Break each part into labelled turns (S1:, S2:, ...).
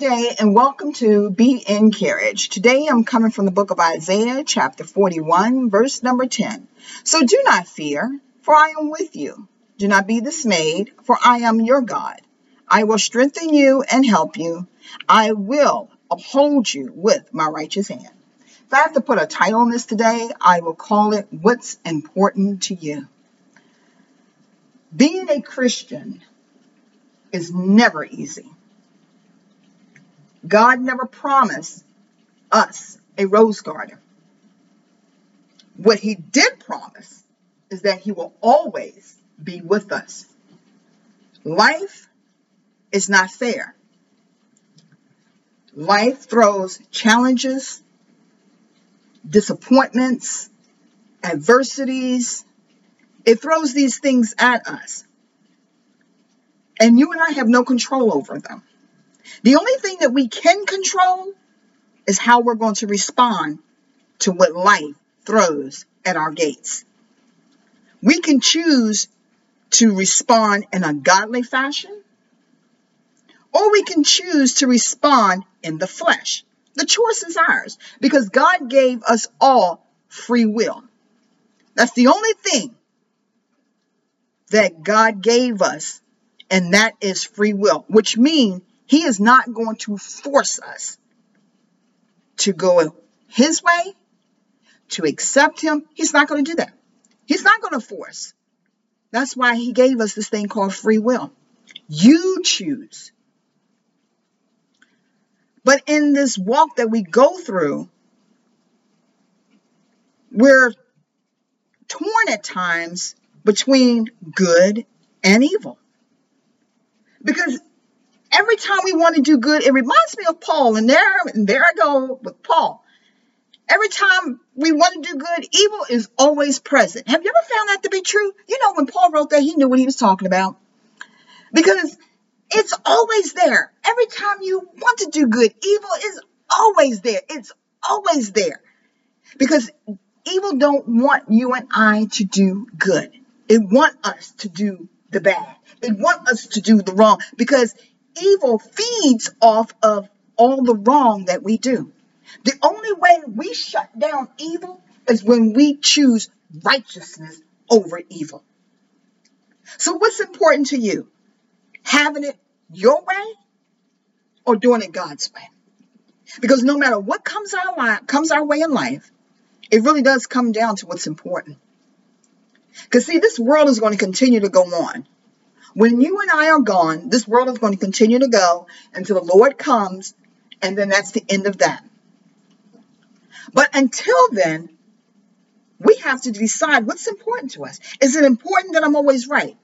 S1: day and welcome to Be Encouraged. Today I'm coming from the book of Isaiah, chapter 41, verse number 10. So do not fear, for I am with you. Do not be dismayed, for I am your God. I will strengthen you and help you. I will uphold you with my righteous hand. If I have to put a title on this today, I will call it What's Important to You. Being a Christian is never easy. God never promised us a rose garden. What he did promise is that he will always be with us. Life is not fair. Life throws challenges, disappointments, adversities. It throws these things at us. And you and I have no control over them. The only thing that we can control is how we're going to respond to what life throws at our gates. We can choose to respond in a godly fashion, or we can choose to respond in the flesh. The choice is ours because God gave us all free will. That's the only thing that God gave us, and that is free will, which means he is not going to force us to go his way, to accept him. He's not going to do that. He's not going to force. That's why he gave us this thing called free will. You choose. But in this walk that we go through, we're torn at times between good and evil. Because time we want to do good, it reminds me of Paul. And there, and there I go with Paul. Every time we want to do good, evil is always present. Have you ever found that to be true? You know, when Paul wrote that, he knew what he was talking about. Because it's always there. Every time you want to do good, evil is always there. It's always there. Because evil don't want you and I to do good. It want us to do the bad. It want us to do the wrong because evil feeds off of all the wrong that we do. The only way we shut down evil is when we choose righteousness over evil. So what's important to you? Having it your way or doing it God's way? Because no matter what comes our life, comes our way in life, it really does come down to what's important. Because see, this world is going to continue to go on. When you and I are gone, this world is going to continue to go until the Lord comes, and then that's the end of that. But until then, we have to decide what's important to us. Is it important that I'm always right?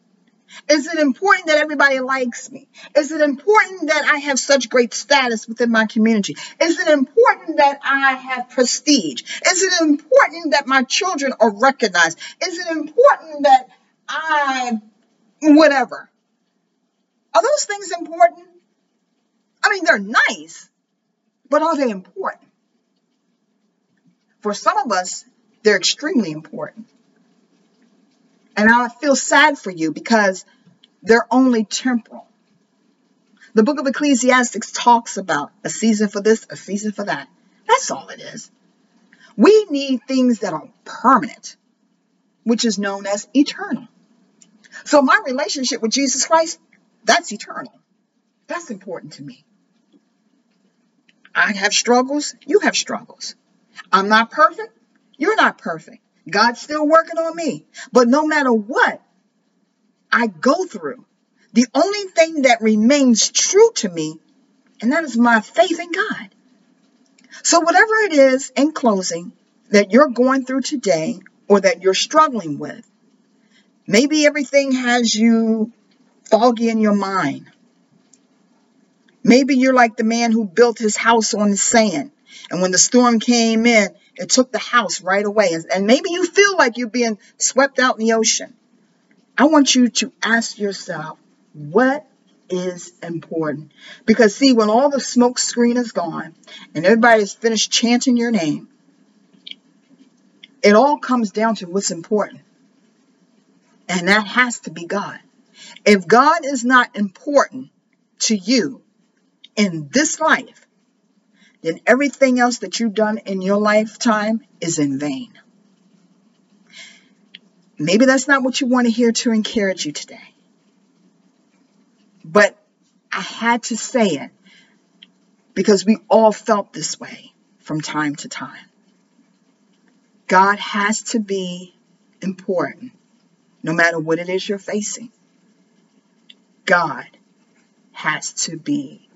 S1: Is it important that everybody likes me? Is it important that I have such great status within my community? Is it important that I have prestige? Is it important that my children are recognized? Is it important that whatever. Are those things important? I mean, they're nice, but are they important? For some of us, they're extremely important. And I feel sad for you because they're only temporal. The book of Ecclesiastics talks about a season for this, a season for that. That's all it is. We need things that are permanent, which is known as eternal. So my relationship with Jesus Christ, that's eternal. That's important to me. I have struggles. You have struggles. I'm not perfect. You're not perfect. God's still working on me. But no matter what I go through, the only thing that remains true to me, and that is my faith in God. So whatever it is in closing that you're going through today or that you're struggling with, Maybe everything has you foggy in your mind. Maybe you're like the man who built his house on the sand. And when the storm came in, it took the house right away. And maybe you feel like you're being swept out in the ocean. I want you to ask yourself, what is important? Because see, when all the smoke screen is gone and everybody's finished chanting your name, it all comes down to what's important. And that has to be God. If God is not important to you, in this life, then everything else that you've done in your lifetime is in vain. Maybe that's not what you want to hear to encourage you today. But I had to say it because we all felt this way from time to time. God has to be important no matter what it is you're facing. God has to be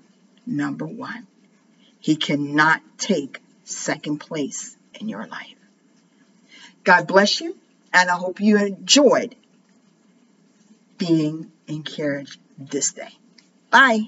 S1: number one. He cannot take second place in your life. God bless you, and I hope you enjoyed being encouraged this day. Bye.